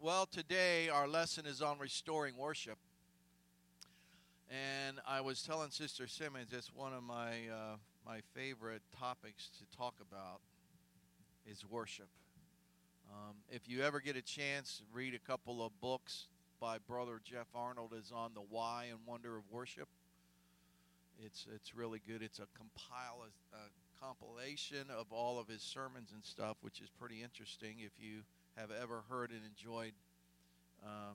Well, today our lesson is on restoring worship. And I was telling Sister Simmons it's one of my uh, my favorite topics to talk about is worship. Um, if you ever get a chance, read a couple of books by Brother Jeff Arnold is on the why and wonder of worship. It's it's really good. It's a compile a, a compilation of all of his sermons and stuff, which is pretty interesting. If you have ever heard and enjoyed um,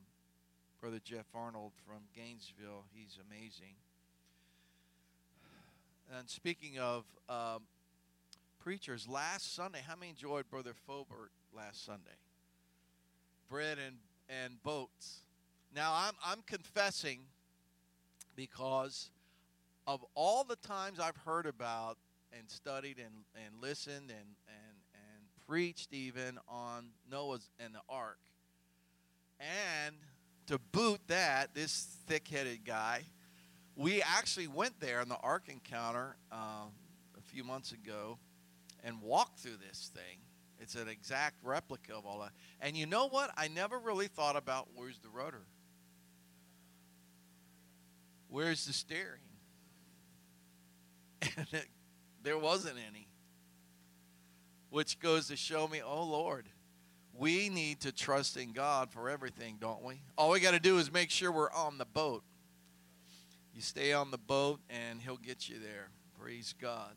Brother Jeff Arnold from Gainesville, he's amazing. And speaking of um, preachers, last Sunday, how many enjoyed Brother Fobert last Sunday? Bread and and boats. Now I'm I'm confessing because of all the times I've heard about and studied and, and listened and, and, and preached even on Noah's and the ark. And to boot that, this thick headed guy, we actually went there in the ark encounter uh, a few months ago and walked through this thing. It's an exact replica of all that. And you know what? I never really thought about where's the rudder? Where's the steering? And it there wasn't any. Which goes to show me, oh Lord, we need to trust in God for everything, don't we? All we got to do is make sure we're on the boat. You stay on the boat, and He'll get you there. Praise God.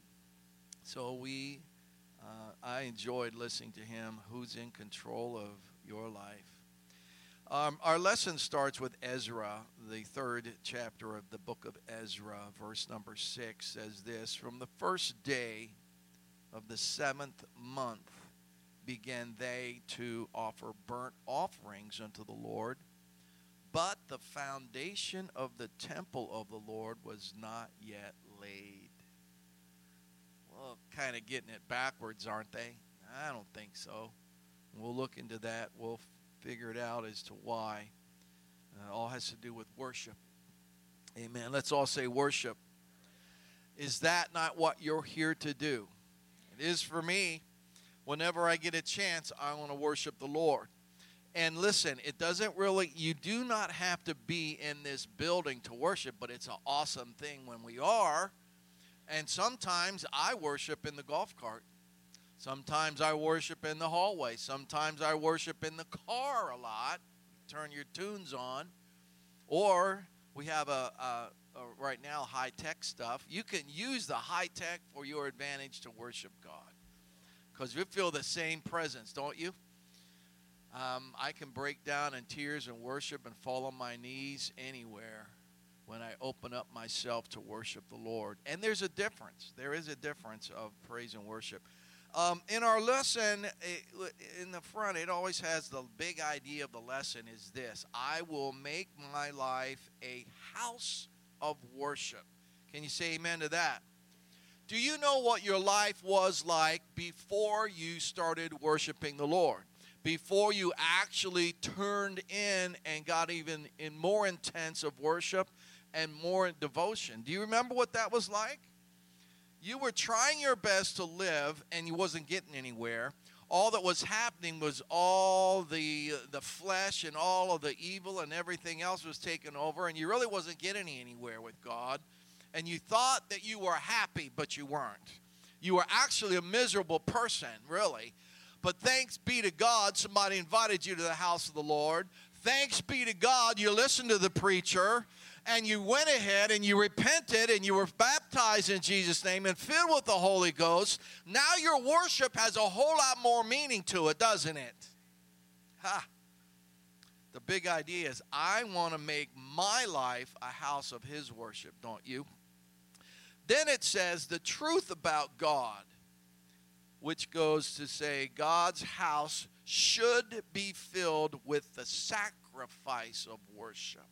So we, uh, I enjoyed listening to Him, who's in control of your life. Um, our lesson starts with Ezra, the third chapter of the book of Ezra. Verse number six says this From the first day of the seventh month began they to offer burnt offerings unto the Lord, but the foundation of the temple of the Lord was not yet laid. Well, kind of getting it backwards, aren't they? I don't think so. We'll look into that. We'll figure it out as to why. Uh, all has to do with worship. Amen. Let's all say worship. Is that not what you're here to do? It is for me. Whenever I get a chance, I want to worship the Lord. And listen, it doesn't really, you do not have to be in this building to worship, but it's an awesome thing when we are. And sometimes I worship in the golf cart. Sometimes I worship in the hallway. Sometimes I worship in the car a lot. Turn your tunes on. Or we have a, a, a right now high tech stuff. You can use the high tech for your advantage to worship God. Because you feel the same presence, don't you? Um, I can break down in tears and worship and fall on my knees anywhere when I open up myself to worship the Lord. And there's a difference. There is a difference of praise and worship. Um, in our lesson, it, in the front, it always has the big idea of the lesson is this I will make my life a house of worship. Can you say amen to that? Do you know what your life was like before you started worshiping the Lord? Before you actually turned in and got even in more intense of worship and more devotion. Do you remember what that was like? you were trying your best to live and you wasn't getting anywhere all that was happening was all the the flesh and all of the evil and everything else was taken over and you really wasn't getting anywhere with god. And you thought that you were happy but you weren't. You were actually a miserable person really. But thanks be to god somebody invited you to the house of the lord. Thanks be to god you listened to the preacher and you went ahead and you repented and you were baptized in Jesus' name and filled with the Holy Ghost, now your worship has a whole lot more meaning to it, doesn't it? Ha. The big idea is I want to make my life a house of His worship, don't you? Then it says the truth about God, which goes to say God's house should be filled with the sacrifice of worship.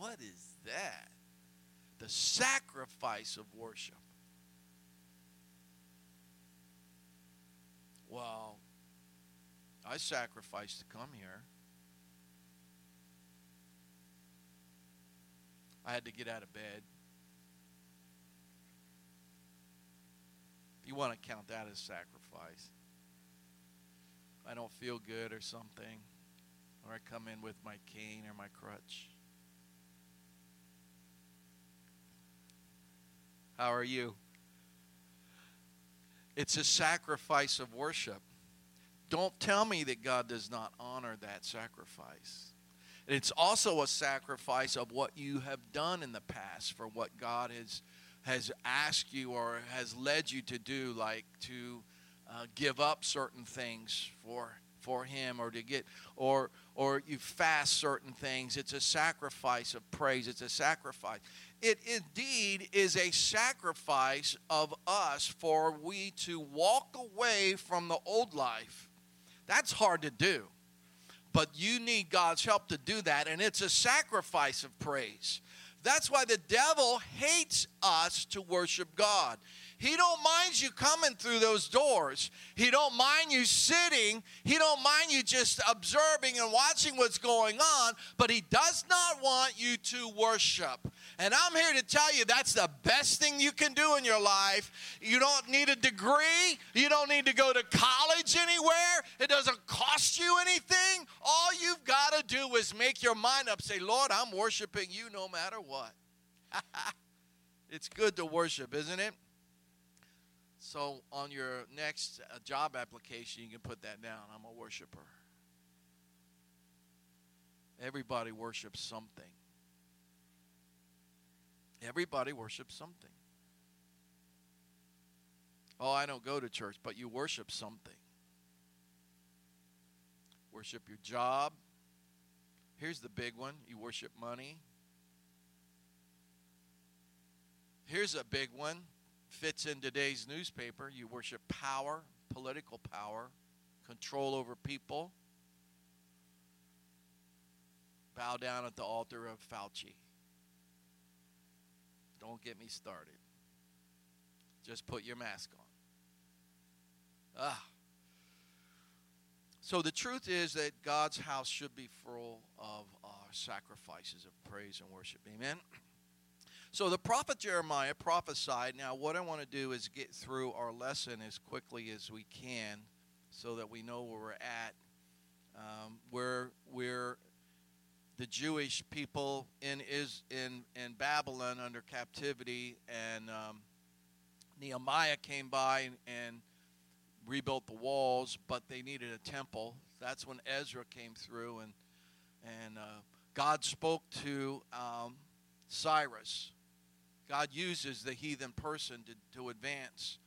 What is that? The sacrifice of worship. Well, I sacrificed to come here. I had to get out of bed. You want to count that as sacrifice, I don't feel good or something. or I come in with my cane or my crutch. How are you? It's a sacrifice of worship. Don't tell me that God does not honor that sacrifice. It's also a sacrifice of what you have done in the past for what God has has asked you or has led you to do, like to uh, give up certain things for for Him, or to get or or you fast certain things. It's a sacrifice of praise. It's a sacrifice. It indeed is a sacrifice of us for we to walk away from the old life. That's hard to do. But you need God's help to do that, and it's a sacrifice of praise. That's why the devil hates us to worship God. He don't mind you coming through those doors. He don't mind you sitting. He don't mind you just observing and watching what's going on, but he does not want you to worship. And I'm here to tell you that's the best thing you can do in your life. You don't need a degree. You don't need to go to college anywhere. It doesn't cost you anything. All you've got to do is make your mind up. Say, Lord, I'm worshiping you no matter what. it's good to worship, isn't it? So on your next uh, job application, you can put that down. I'm a worshiper. Everybody worships something. Everybody worships something. Oh, I don't go to church, but you worship something. Worship your job. Here's the big one you worship money. Here's a big one fits in today's newspaper. You worship power, political power, control over people. Bow down at the altar of Fauci. Don't get me started. Just put your mask on. Ah. So the truth is that God's house should be full of uh, sacrifices of praise and worship. Amen. So the prophet Jeremiah prophesied. Now, what I want to do is get through our lesson as quickly as we can so that we know where we're at. Um, where we're the Jewish people in is in in Babylon under captivity, and um, Nehemiah came by and, and, rebuilt the walls, but they needed a temple. That's when Ezra came through, and and uh, God spoke to um, Cyrus, God uses the heathen person to, to advance.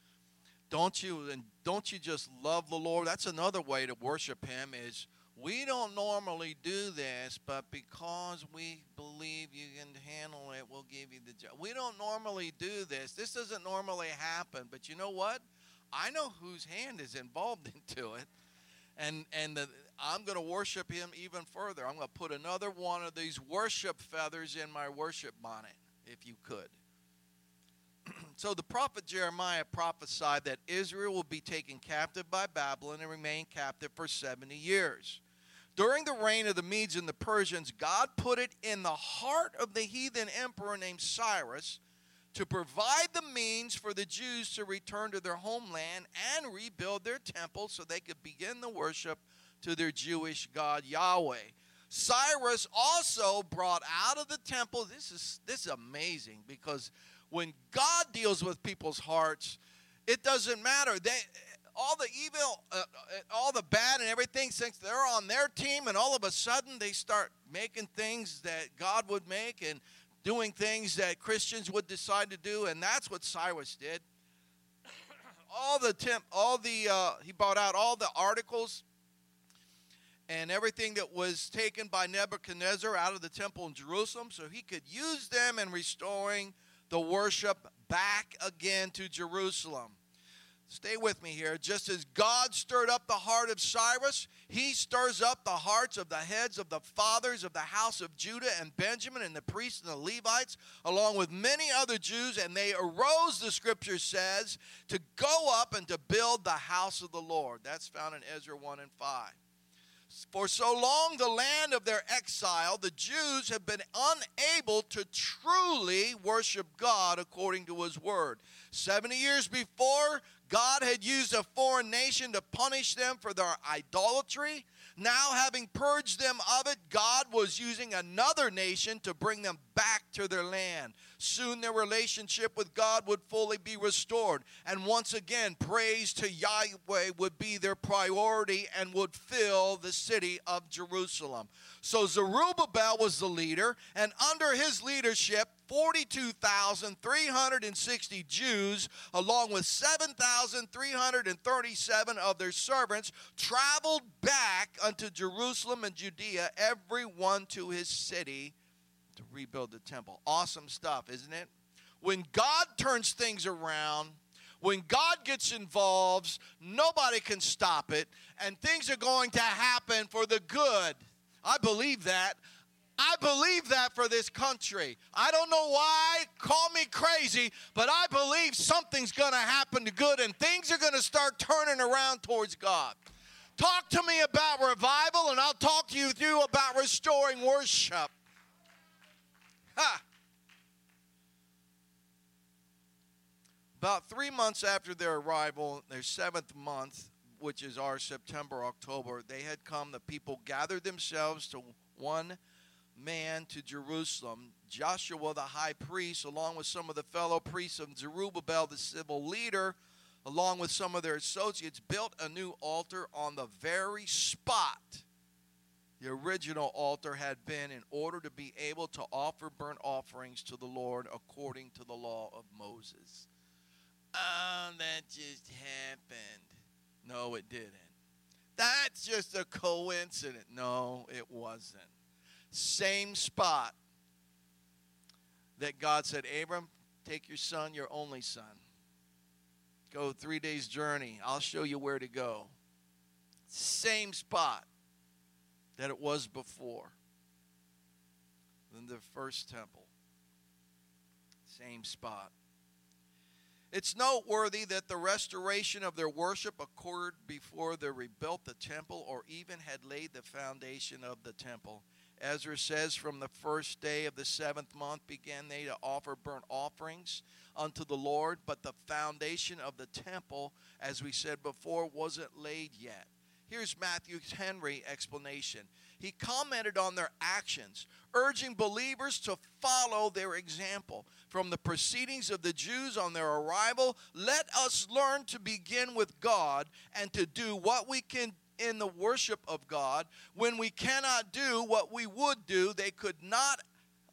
Don't you and don't you just love the Lord? That's another way to worship him is we don't normally do this, but because we believe you can handle it, we'll give you the job. We don't normally do this. This doesn't normally happen, but you know what? I know whose hand is involved into it. And and the, I'm going to worship him even further. I'm going to put another one of these worship feathers in my worship bonnet, if you could. So the prophet Jeremiah prophesied that Israel will be taken captive by Babylon and remain captive for 70 years. During the reign of the Medes and the Persians, God put it in the heart of the heathen emperor named Cyrus to provide the means for the Jews to return to their homeland and rebuild their temple so they could begin the worship to their Jewish God Yahweh. Cyrus also brought out of the temple this is this is amazing because when God deals with people's hearts, it doesn't matter. They all the evil, uh, uh, all the bad and everything, since they're on their team, and all of a sudden they start making things that God would make and doing things that Christians would decide to do, and that's what Cyrus did. all the temp, all the uh, he bought out all the articles and everything that was taken by Nebuchadnezzar out of the temple in Jerusalem, so he could use them in restoring the worship back again to Jerusalem. Stay with me here. Just as God stirred up the heart of Cyrus, he stirs up the hearts of the heads of the fathers of the house of Judah and Benjamin and the priests and the Levites, along with many other Jews, and they arose, the scripture says, to go up and to build the house of the Lord. That's found in Ezra 1 and 5. For so long, the land of their exile, the Jews have been unable to truly worship God according to his word. 70 years before, God had used a foreign nation to punish them for their idolatry. Now, having purged them of it, God was using another nation to bring them back to their land. Soon their relationship with God would fully be restored. And once again, praise to Yahweh would be their priority and would fill the city of Jerusalem. So Zerubbabel was the leader, and under his leadership, 42,360 Jews, along with 7,337 of their servants, traveled back unto Jerusalem and Judea, every one to his city to rebuild the temple. Awesome stuff, isn't it? When God turns things around, when God gets involved, nobody can stop it, and things are going to happen for the good. I believe that. I believe that for this country. I don't know why, call me crazy, but I believe something's going to happen to good and things are going to start turning around towards God. Talk to me about revival and I'll talk to you through about restoring worship. Ha! About three months after their arrival, their seventh month, which is our September, October, they had come. The people gathered themselves to one man to Jerusalem. Joshua the high priest, along with some of the fellow priests of Zerubbabel, the civil leader, along with some of their associates, built a new altar on the very spot the original altar had been in order to be able to offer burnt offerings to the Lord according to the law of Moses. Oh, that just happened. No, it didn't. That's just a coincidence. No, it wasn't. Same spot that God said, Abram, take your son, your only son. Go three days' journey. I'll show you where to go. Same spot that it was before. In the first temple. Same spot. It's noteworthy that the restoration of their worship occurred before they rebuilt the temple or even had laid the foundation of the temple. Ezra says, From the first day of the seventh month began they to offer burnt offerings unto the Lord, but the foundation of the temple, as we said before, wasn't laid yet. Here's Matthew Henry explanation. He commented on their actions, urging believers to follow their example. From the proceedings of the Jews on their arrival, let us learn to begin with God and to do what we can in the worship of God. When we cannot do what we would do, they could not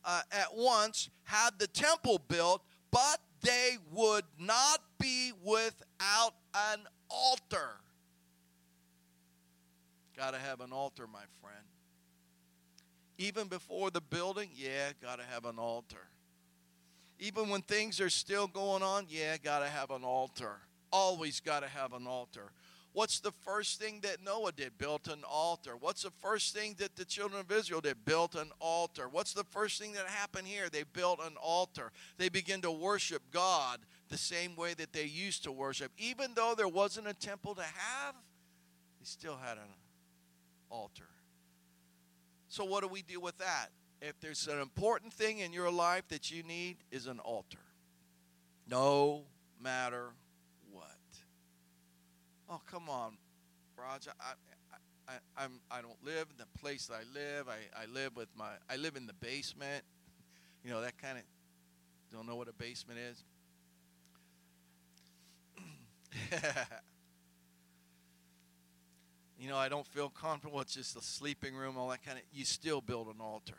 uh, at once have the temple built, but they would not be without an altar. Got to have an altar, my friend. Even before the building, yeah, got to have an altar. Even when things are still going on, yeah, got to have an altar. Always got to have an altar. What's the first thing that Noah did? Built an altar. What's the first thing that the children of Israel did? Built an altar. What's the first thing that happened here? They built an altar. They began to worship God the same way that they used to worship. Even though there wasn't a temple to have, they still had an altar. So, what do we do with that? If there's an important thing in your life that you need, is an altar. No matter what. Oh, come on, Roger. I, I, I'm, I don't live in the place that I live. I, I live with my, I live in the basement. You know, that kind of, don't know what a basement is. you know, I don't feel comfortable. It's just a sleeping room, all that kind of. You still build an altar.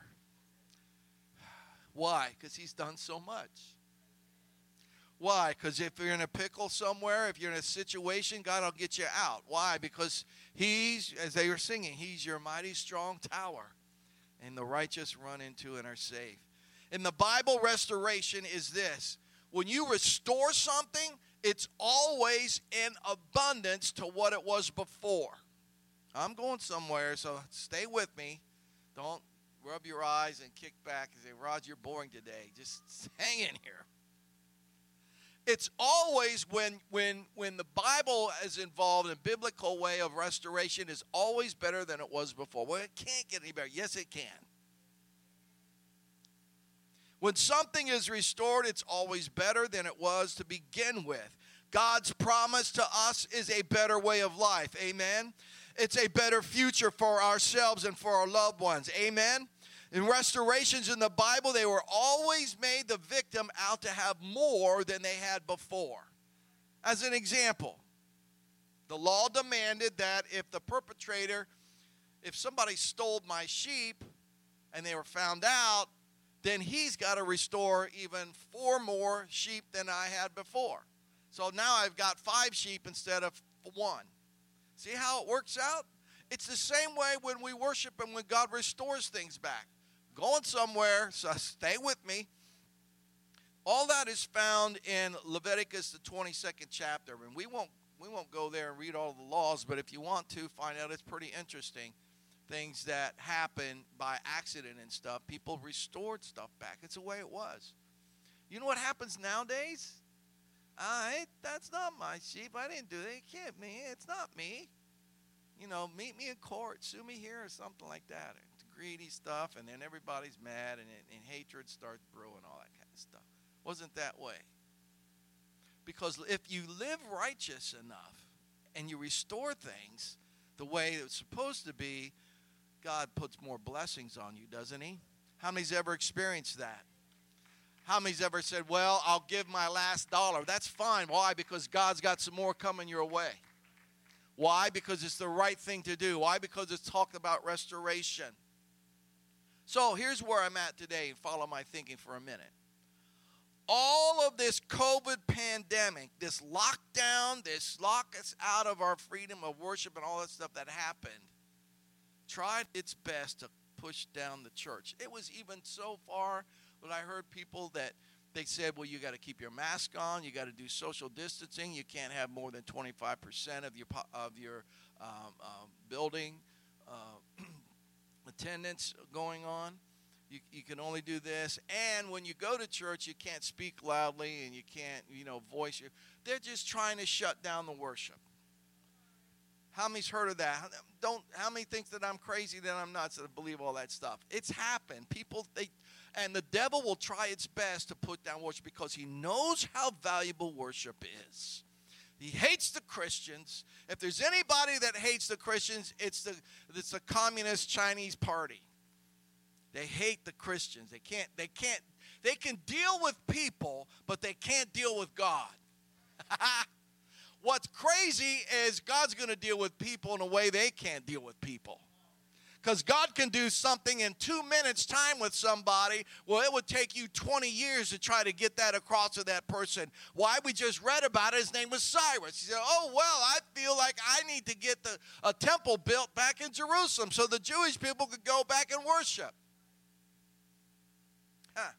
Why? Because He's done so much. Why? Because if you're in a pickle somewhere, if you're in a situation, God will get you out. Why? Because He's, as they were singing, He's your mighty strong tower, and the righteous run into and are safe. In the Bible, restoration is this when you restore something, it's always in abundance to what it was before. I'm going somewhere, so stay with me. Don't rub your eyes and kick back and say, Rod, you're boring today. Just hang in here. It's always when when when the Bible is involved in a biblical way of restoration is always better than it was before. Well, it can't get any better. Yes, it can. When something is restored, it's always better than it was to begin with. God's promise to us is a better way of life. Amen. It's a better future for ourselves and for our loved ones. Amen. In restorations in the Bible, they were always made the victim out to have more than they had before. As an example, the law demanded that if the perpetrator, if somebody stole my sheep and they were found out, then he's got to restore even four more sheep than I had before. So now I've got five sheep instead of one. See how it works out? It's the same way when we worship and when God restores things back. Going somewhere, so stay with me. All that is found in Leviticus the 22nd chapter, and we won't we won't go there and read all the laws, but if you want to find out, it's pretty interesting. Things that happen by accident and stuff, people restored stuff back. It's the way it was. You know what happens nowadays? I that's not my sheep. I didn't do it. It can't me. It's not me. You know, meet me in court, sue me here, or something like that. It's greedy stuff, and then everybody's mad, and, and hatred starts brewing, all that kind of stuff. Wasn't that way. Because if you live righteous enough and you restore things the way it's supposed to be, God puts more blessings on you, doesn't He? How many's ever experienced that? How many's ever said, Well, I'll give my last dollar? That's fine. Why? Because God's got some more coming your way. Why? Because it's the right thing to do. Why? Because it's talked about restoration. So here's where I'm at today. Follow my thinking for a minute. All of this COVID pandemic, this lockdown, this lock us out of our freedom of worship and all that stuff that happened, tried its best to push down the church. It was even so far but I heard people that they said, well, you got to keep your mask on, you got to do social distancing, you can't have more than 25% of your of your um, um, building uh, attendance going on. You, you can only do this, and when you go to church, you can't speak loudly and you can't, you know, voice your. They're just trying to shut down the worship. How many's heard of that? Don't. How many think that I'm crazy? That I'm nuts? I believe all that stuff? It's happened. People they and the devil will try its best to put down worship because he knows how valuable worship is. He hates the Christians. If there's anybody that hates the Christians, it's the it's the communist Chinese party. They hate the Christians. They can't they can't they can deal with people, but they can't deal with God. What's crazy is God's going to deal with people in a way they can't deal with people. Because God can do something in two minutes' time with somebody. Well, it would take you 20 years to try to get that across to that person. Why? We just read about it. His name was Cyrus. He said, Oh, well, I feel like I need to get the, a temple built back in Jerusalem so the Jewish people could go back and worship. Huh.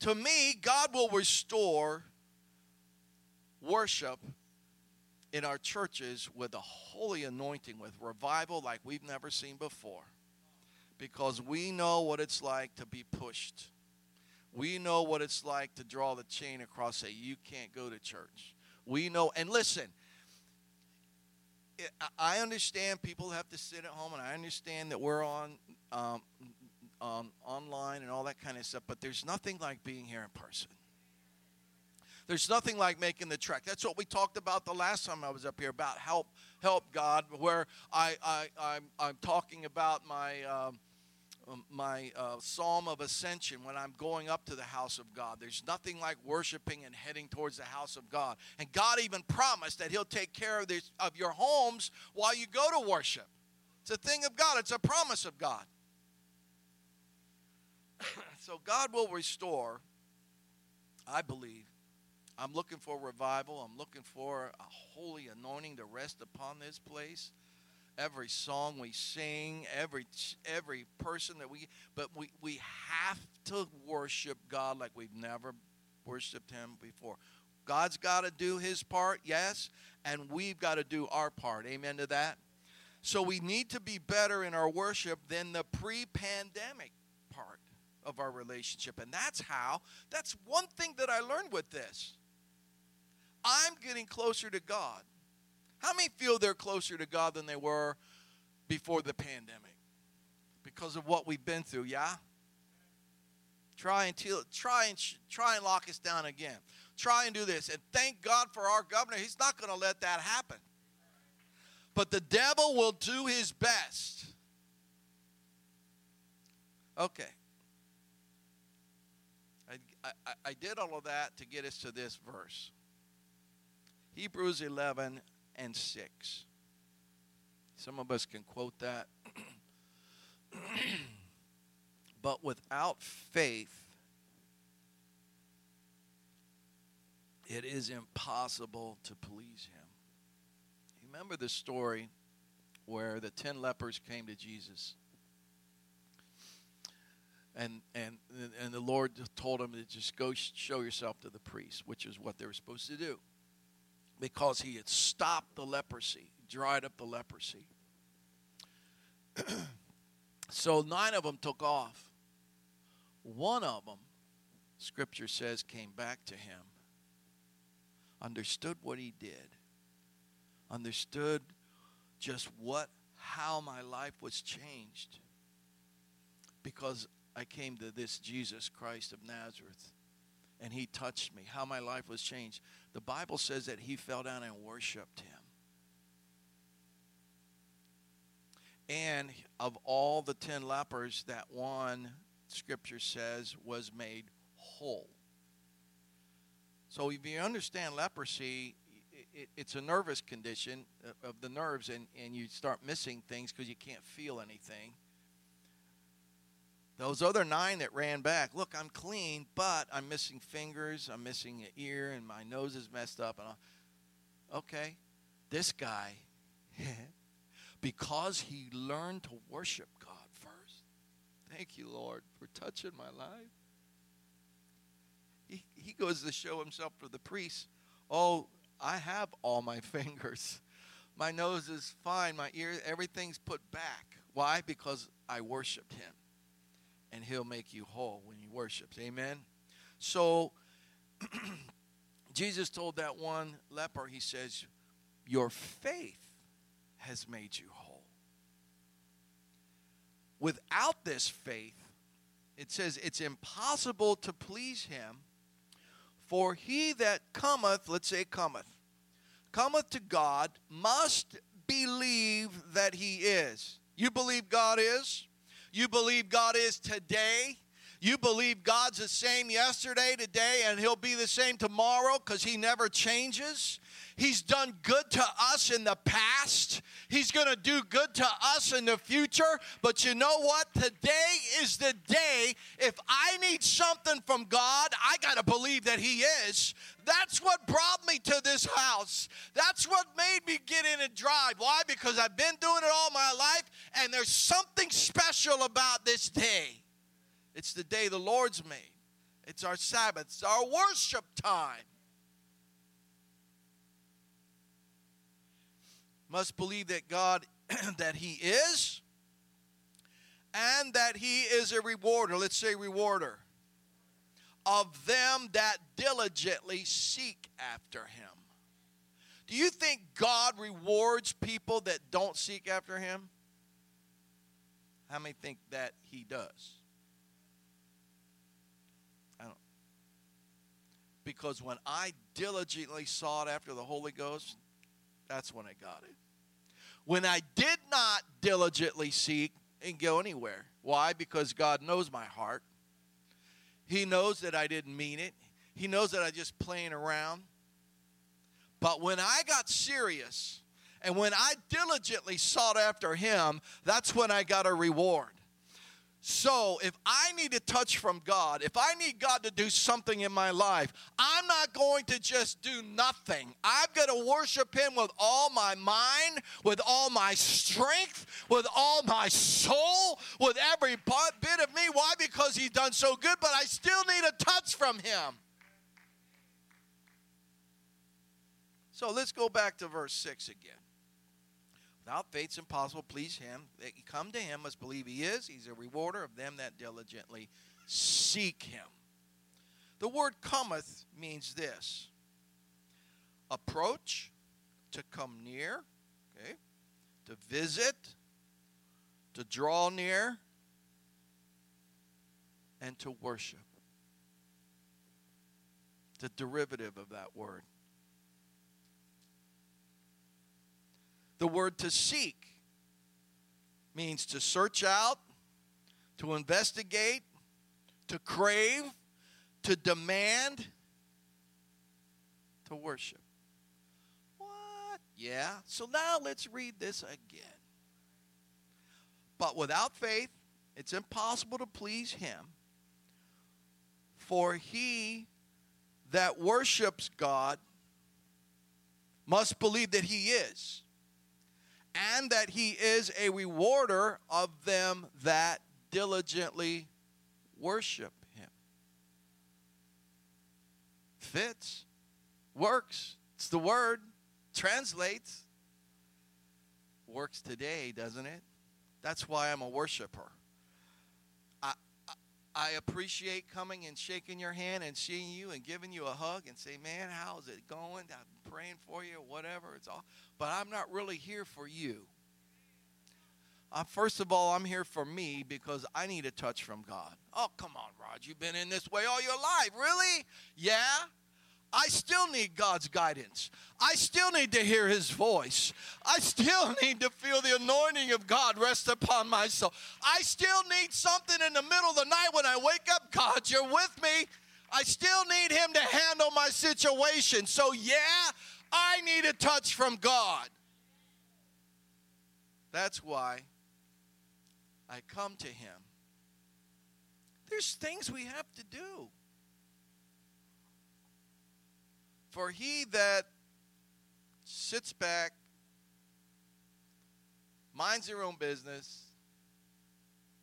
To me, God will restore worship in our churches with a holy anointing, with revival like we've never seen before. Because we know what it's like to be pushed. We know what it's like to draw the chain across, say, you can't go to church. We know, and listen, I understand people have to sit at home, and I understand that we're on, um, on online and all that kind of stuff, but there's nothing like being here in person. There's nothing like making the trek. That's what we talked about the last time I was up here about help, help God, where I, I, I'm, I'm talking about my. Um, um, my uh, psalm of ascension when I'm going up to the house of God. There's nothing like worshiping and heading towards the house of God. And God even promised that He'll take care of, this, of your homes while you go to worship. It's a thing of God, it's a promise of God. so God will restore, I believe, I'm looking for revival. I'm looking for a holy anointing to rest upon this place. Every song we sing, every every person that we but we we have to worship God like we've never worshiped him before. God's got to do his part, yes, and we've got to do our part. Amen to that. So we need to be better in our worship than the pre-pandemic part of our relationship. And that's how, that's one thing that I learned with this. I'm getting closer to God. How many feel they're closer to God than they were before the pandemic? Because of what we've been through, yeah? Try and try and try and lock us down again. Try and do this. And thank God for our governor. He's not going to let that happen. But the devil will do his best. Okay. I, I, I did all of that to get us to this verse Hebrews 11 and 6. Some of us can quote that. but without faith, it is impossible to please him. Remember the story where the 10 lepers came to Jesus? And, and, and the Lord told them to just go show yourself to the priest, which is what they were supposed to do. Because he had stopped the leprosy, dried up the leprosy. so nine of them took off. One of them, scripture says, came back to him, understood what he did, understood just what, how my life was changed because I came to this Jesus Christ of Nazareth and he touched me, how my life was changed. The Bible says that he fell down and worshiped him. And of all the 10 lepers, that one, scripture says, was made whole. So if you understand leprosy, it's a nervous condition of the nerves, and, and you start missing things because you can't feel anything. Those other nine that ran back, look, I'm clean, but I'm missing fingers, I'm missing an ear, and my nose is messed up. And I'll, okay, this guy because he learned to worship God first. Thank you, Lord, for touching my life. He, he goes to show himself to the priest. Oh, I have all my fingers. My nose is fine. My ear, everything's put back. Why? Because I worshiped him. And he'll make you whole when you worship. Amen. So Jesus told that one leper, he says, Your faith has made you whole. Without this faith, it says it's impossible to please him. For he that cometh, let's say cometh, cometh to God must believe that he is. You believe God is? You believe God is today? You believe God's the same yesterday, today, and He'll be the same tomorrow because He never changes? He's done good to us in the past. He's going to do good to us in the future. But you know what? Today is the day. If I need something from God, I got to believe that He is. That's what brought me to this house. That's what made me get in and drive. Why? Because I've been doing it all my life, and there's something special about this day. It's the day the Lord's made. It's our Sabbath. It's our worship time. must believe that God, that He is, and that He is a rewarder. Let's say rewarder of them that diligently seek after Him. Do you think God rewards people that don't seek after Him? How many think that He does? I don't. Because when I diligently sought after the Holy Ghost, that's when I got it. When I did not diligently seek and go anywhere. Why? Because God knows my heart. He knows that I didn't mean it. He knows that I just playing around. But when I got serious and when I diligently sought after him, that's when I got a reward. So, if I need a touch from God, if I need God to do something in my life, I'm not going to just do nothing. I've got to worship Him with all my mind, with all my strength, with all my soul, with every bit of me. Why? Because He's done so good, but I still need a touch from Him. So, let's go back to verse 6 again. Without faith, it's impossible to please him. That you come to him must believe he is. He's a rewarder of them that diligently seek him. The word cometh means this approach, to come near, okay, to visit, to draw near, and to worship. The derivative of that word. The word to seek means to search out, to investigate, to crave, to demand, to worship. What? Yeah. So now let's read this again. But without faith, it's impossible to please him. For he that worships God must believe that he is, and that he is a rewarder of them that diligently worship him. Fits, works, it's the word, translates. Works today, doesn't it? That's why I'm a worshiper. I, I, I appreciate coming and shaking your hand and seeing you and giving you a hug and say, man, how's it going? Praying for you, whatever. It's all. But I'm not really here for you. Uh, first of all, I'm here for me because I need a touch from God. Oh, come on, Rod. You've been in this way all your life. Really? Yeah? I still need God's guidance. I still need to hear His voice. I still need to feel the anointing of God rest upon my soul. I still need something in the middle of the night when I wake up. God, you're with me. I still need Him to handle my situation. So, yeah, I need a touch from God. That's why I come to Him. There's things we have to do. For he that sits back, minds their own business,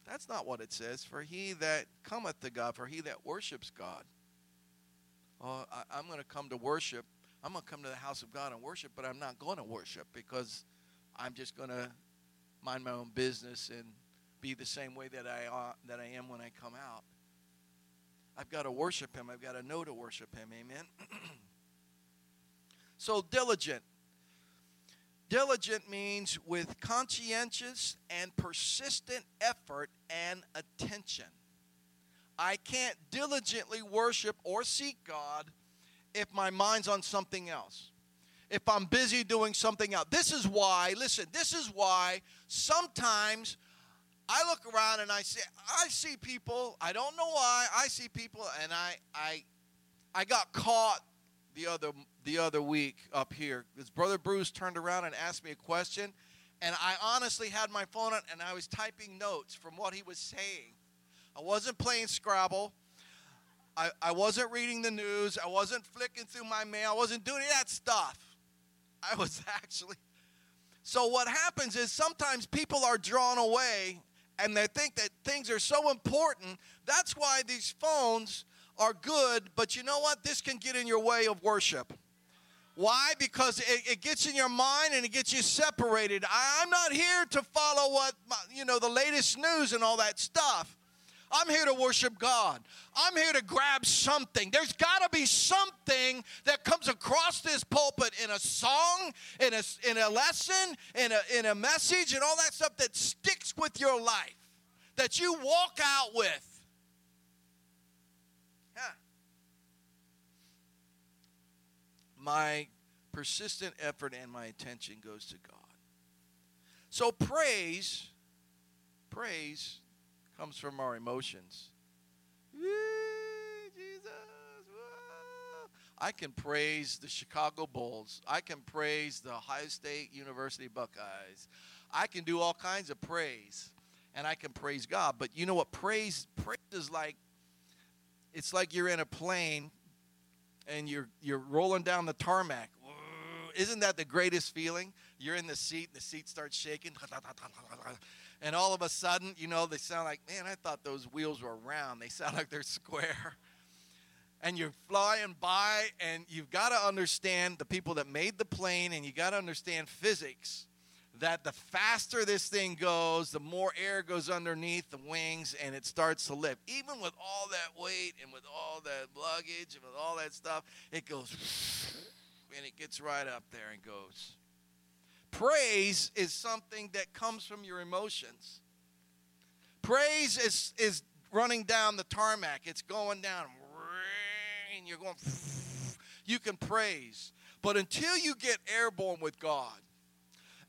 that's not what it says. For he that cometh to God, for he that worships God. Oh, I, am going to come to worship. I'm going to come to the house of God and worship, but I'm not going to worship because I'm just going to mind my own business and be the same way that I uh, that I am when I come out. I've got to worship Him. I've got to know to worship Him. Amen. so diligent. Diligent means with conscientious and persistent effort and attention. I can't diligently worship or seek God if my mind's on something else. If I'm busy doing something else. This is why, listen, this is why sometimes I look around and I see I see people, I don't know why, I see people and I I I got caught the other the other week up here. His brother Bruce turned around and asked me a question and I honestly had my phone on and I was typing notes from what he was saying. I wasn't playing Scrabble. I, I wasn't reading the news. I wasn't flicking through my mail. I wasn't doing that stuff. I was actually. So, what happens is sometimes people are drawn away and they think that things are so important. That's why these phones are good, but you know what? This can get in your way of worship. Why? Because it, it, gets in your mind and it gets you separated. I, I'm not here to follow what, you know, the latest news and all that stuff. I'm here to worship God. I'm here to grab something. There's got to be something that comes across this pulpit in a song, in a, in a lesson, in a, in a message, and all that stuff that sticks with your life, that you walk out with. My persistent effort and my attention goes to God. So praise, praise comes from our emotions. Jesus. I can praise the Chicago Bulls. I can praise the Ohio State University Buckeyes. I can do all kinds of praise. And I can praise God. But you know what? Praise praise is like it's like you're in a plane and you're you're rolling down the tarmac. Isn't that the greatest feeling? You're in the seat, and the seat starts shaking and all of a sudden, you know, they sound like, man, I thought those wheels were round. They sound like they're square. And you're flying by, and you've got to understand the people that made the plane, and you got to understand physics. That the faster this thing goes, the more air goes underneath the wings, and it starts to lift. Even with all that weight and with all that luggage and with all that stuff, it goes and it gets right up there and goes. Praise is something that comes from your emotions. Praise is, is running down the tarmac, it's going down, and you're going, you can praise. But until you get airborne with God,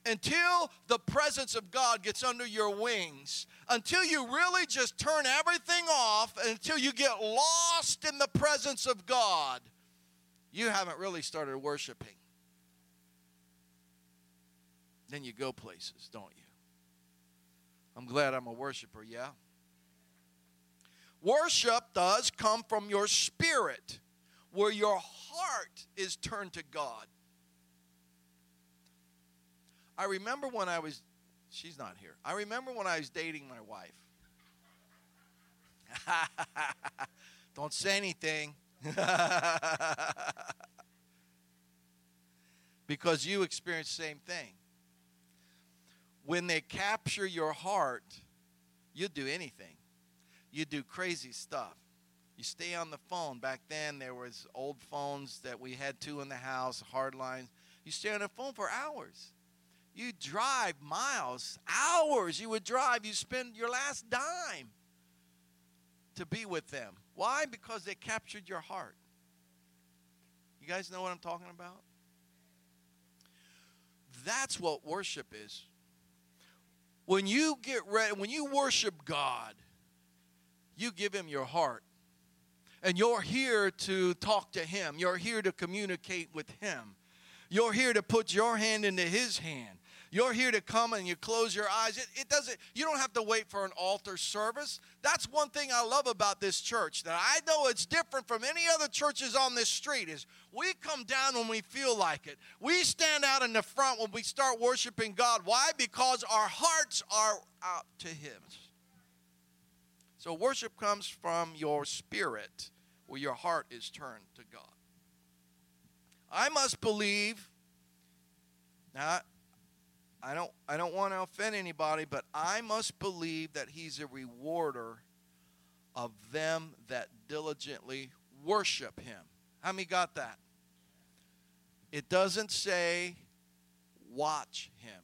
until the presence of God gets under your wings, until you really just turn everything off, until you get lost in the presence of God, you haven't really started worshiping. Then you go places, don't you? I'm glad I'm a worshiper, yeah? Worship does come from your spirit, where your heart is turned to God. I remember when I was, she's not here. I remember when I was dating my wife. Don't say anything. because you experience the same thing. When they capture your heart, you do anything. You do crazy stuff. You stay on the phone. Back then, there was old phones that we had two in the house, hard lines. You stay on the phone for hours. You drive miles, hours. You would drive. You spend your last dime to be with them. Why? Because they captured your heart. You guys know what I'm talking about? That's what worship is. When you get ready, when you worship God, you give Him your heart. And you're here to talk to Him, you're here to communicate with Him. You're here to put your hand into His hand. You're here to come and you close your eyes. It, it, doesn't, you don't have to wait for an altar service. That's one thing I love about this church that I know it's different from any other churches on this street is we come down when we feel like it. We stand out in the front when we start worshiping God. Why? Because our hearts are out to Him. So worship comes from your spirit where your heart is turned to God. I must believe now I don't I don't want to offend anybody, but I must believe that he's a rewarder of them that diligently worship him. How many got that? It doesn't say watch him.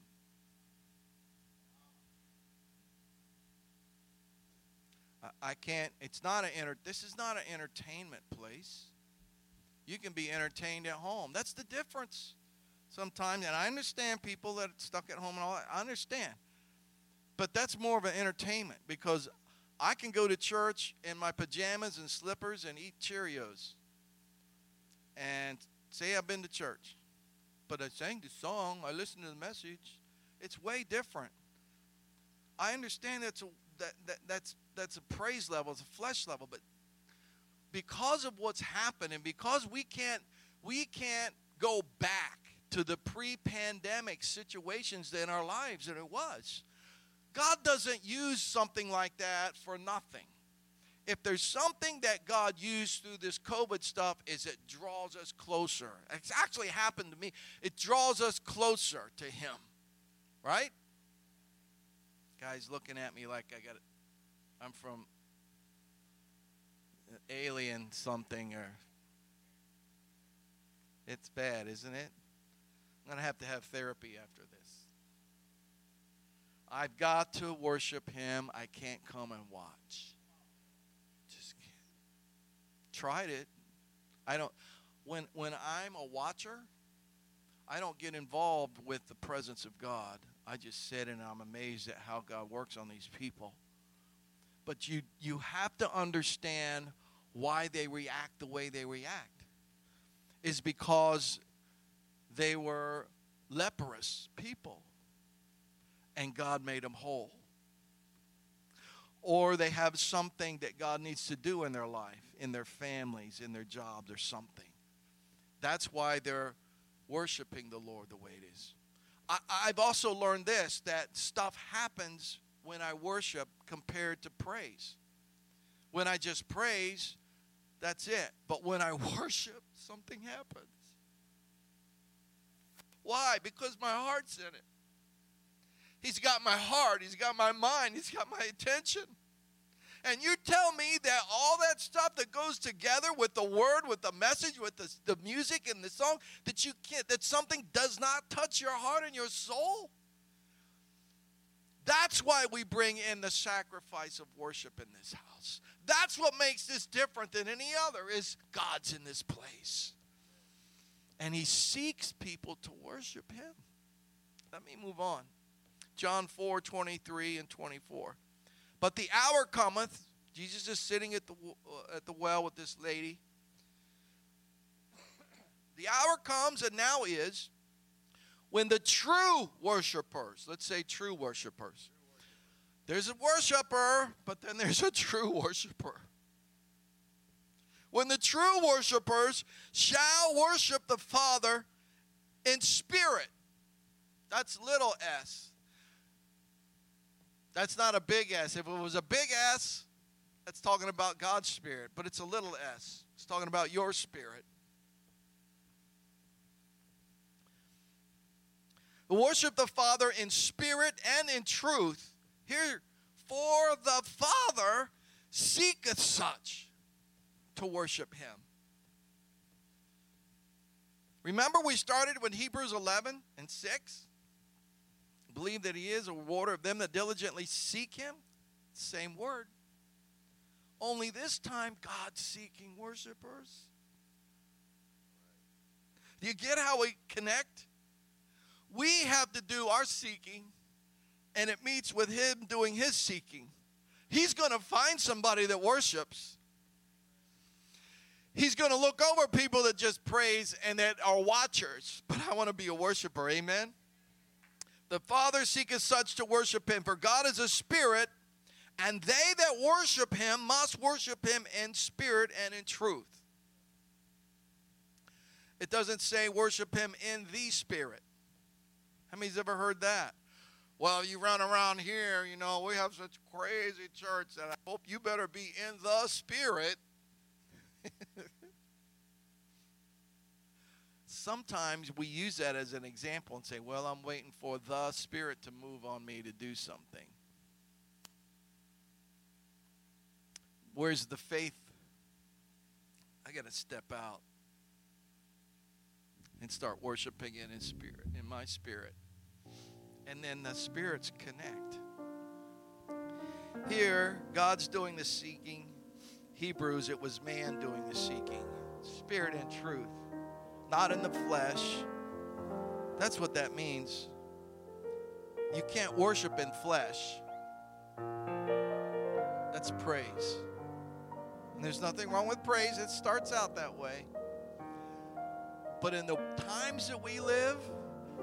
I can't it's not an enter this is not an entertainment place. You can be entertained at home. That's the difference sometimes, and I understand people that are stuck at home and all that. I understand. But that's more of an entertainment because I can go to church in my pajamas and slippers and eat Cheerios and say I've been to church. But I sang the song, I listened to the message. It's way different. I understand that's a, that, that, that's, that's a praise level, it's a flesh level, but because of what's happened and because we can't, we can't go back to the pre pandemic situations in our lives than it was. God doesn't use something like that for nothing. If there's something that God used through this COVID stuff is it draws us closer. It's actually happened to me. It draws us closer to him. Right? Guys looking at me like I got I'm from alien something or it's bad, isn't it? I'm going to have to have therapy after this. I've got to worship Him. I can't come and watch. Just can't. Tried it. I don't. When when I'm a watcher, I don't get involved with the presence of God. I just sit and I'm amazed at how God works on these people. But you you have to understand why they react the way they react. Is because they were leprous people, and God made them whole. Or they have something that God needs to do in their life, in their families, in their jobs, or something. That's why they're worshiping the Lord the way it is. I, I've also learned this that stuff happens when I worship compared to praise. When I just praise, that's it. But when I worship, something happens. Why? Because my heart's in it. He's got my heart, He's got my mind, He's got my attention. And you tell me that all that stuff that goes together with the word, with the message, with the, the music and the song, that you can't, that something does not touch your heart and your soul? That's why we bring in the sacrifice of worship in this house. That's what makes this different than any other is God's in this place. And he seeks people to worship him. Let me move on. John 4 23 and 24. But the hour cometh, Jesus is sitting at the, uh, at the well with this lady. The hour comes and now is when the true worshipers, let's say true worshipers, there's a worshiper, but then there's a true worshiper. When the true worshipers shall worship the Father in spirit. That's little s. That's not a big S. If it was a big S, that's talking about God's spirit, but it's a little s. It's talking about your spirit. Worship the Father in spirit and in truth. Here, for the Father seeketh such to worship him. Remember, we started with Hebrews 11 and 6? Believe that he is a rewarder of them that diligently seek him. Same word. Only this time, God's seeking worshipers. Do you get how we connect? We have to do our seeking, and it meets with him doing his seeking. He's going to find somebody that worships. He's going to look over people that just praise and that are watchers. But I want to be a worshiper. Amen. The Father seeketh such to worship him, for God is a spirit, and they that worship him must worship him in spirit and in truth. It doesn't say worship him in the spirit. How many's ever heard that? Well, you run around here, you know, we have such crazy church that I hope you better be in the spirit. Sometimes we use that as an example and say, well, I'm waiting for the spirit to move on me to do something. Where's the faith? I got to step out and start worshiping in spirit, in my spirit and then the spirits connect. Here, God's doing the seeking. Hebrews, it was man doing the seeking. Spirit and truth, not in the flesh. That's what that means. You can't worship in flesh. That's praise. And there's nothing wrong with praise, it starts out that way. But in the times that we live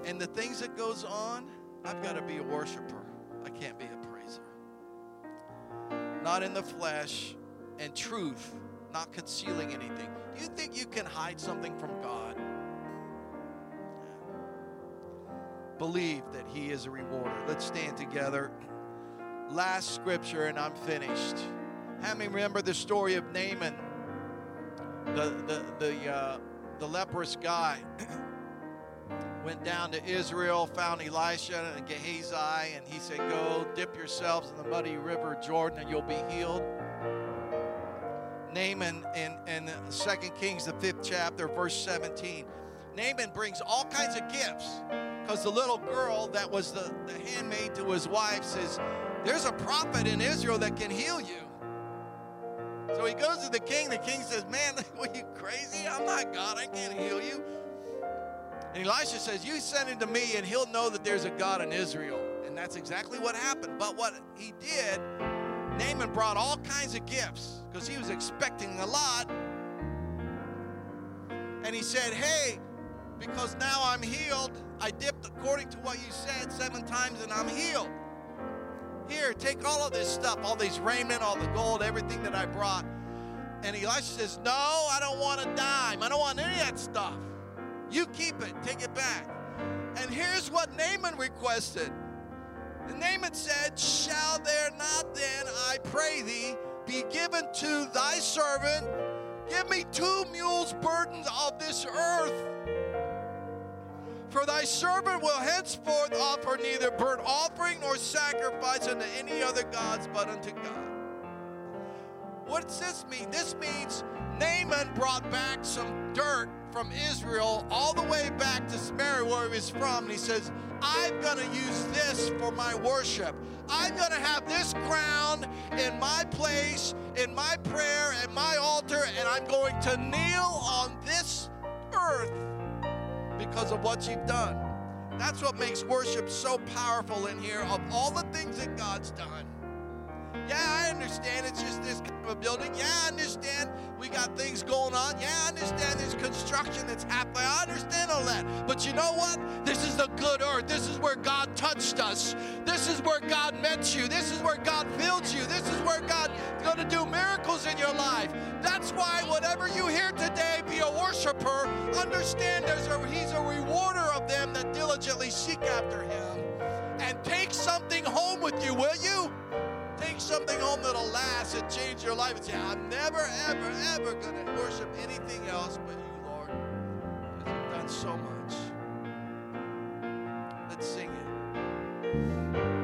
and the things that goes on, I've got to be a worshiper. I can't be a praiser. Not in the flesh and truth, not concealing anything. Do you think you can hide something from God? Believe that He is a rewarder. Let's stand together. Last scripture, and I'm finished. How many remember the story of Naaman, the the the uh, the leprous guy? went down to Israel, found Elisha and Gehazi, and he said, Go dip yourselves in the muddy river Jordan and you'll be healed. Naaman in, in 2 Kings, the fifth chapter, verse 17. Naaman brings all kinds of gifts because the little girl that was the, the handmaid to his wife says, There's a prophet in Israel that can heal you. So he goes to the king. The king says, Man, are you crazy? I'm not God. I can't heal you. And Elisha says, You send him to me, and he'll know that there's a God in Israel. And that's exactly what happened. But what he did, Naaman brought all kinds of gifts because he was expecting a lot. And he said, Hey, because now I'm healed, I dipped according to what you said seven times and I'm healed. Here, take all of this stuff, all these raiment, all the gold, everything that I brought. And Elisha says, No, I don't want a dime. I don't want any of that stuff. You keep it, take it back. And here's what Naaman requested. And Naaman said, Shall there not then, I pray thee, be given to thy servant? Give me two mules' burdens of this earth. For thy servant will henceforth offer neither burnt offering nor sacrifice unto any other gods but unto God. What does this mean? This means Naaman brought back some dirt from Israel all the way back to Samaria, where he was from. And he says, I'm going to use this for my worship. I'm going to have this crown in my place, in my prayer, and my altar, and I'm going to kneel on this earth because of what you've done. That's what makes worship so powerful in here of all the things that God's done. Yeah, I understand it's just this kind of a building. Yeah, I understand we got things going on. Yeah, I understand there's construction that's happening. I understand all that. But you know what? This is the good earth. This is where God touched us. This is where God met you. This is where God filled you. This is where God's going to do miracles in your life. That's why whatever you hear today, be a worshiper. Understand there's a, He's a rewarder of them that diligently seek after Him. And take something home with you, will you? bring something home that'll last and change your life and say, I'm never, ever, ever going to worship anything else but you, Lord, because you've done so much. Let's sing it.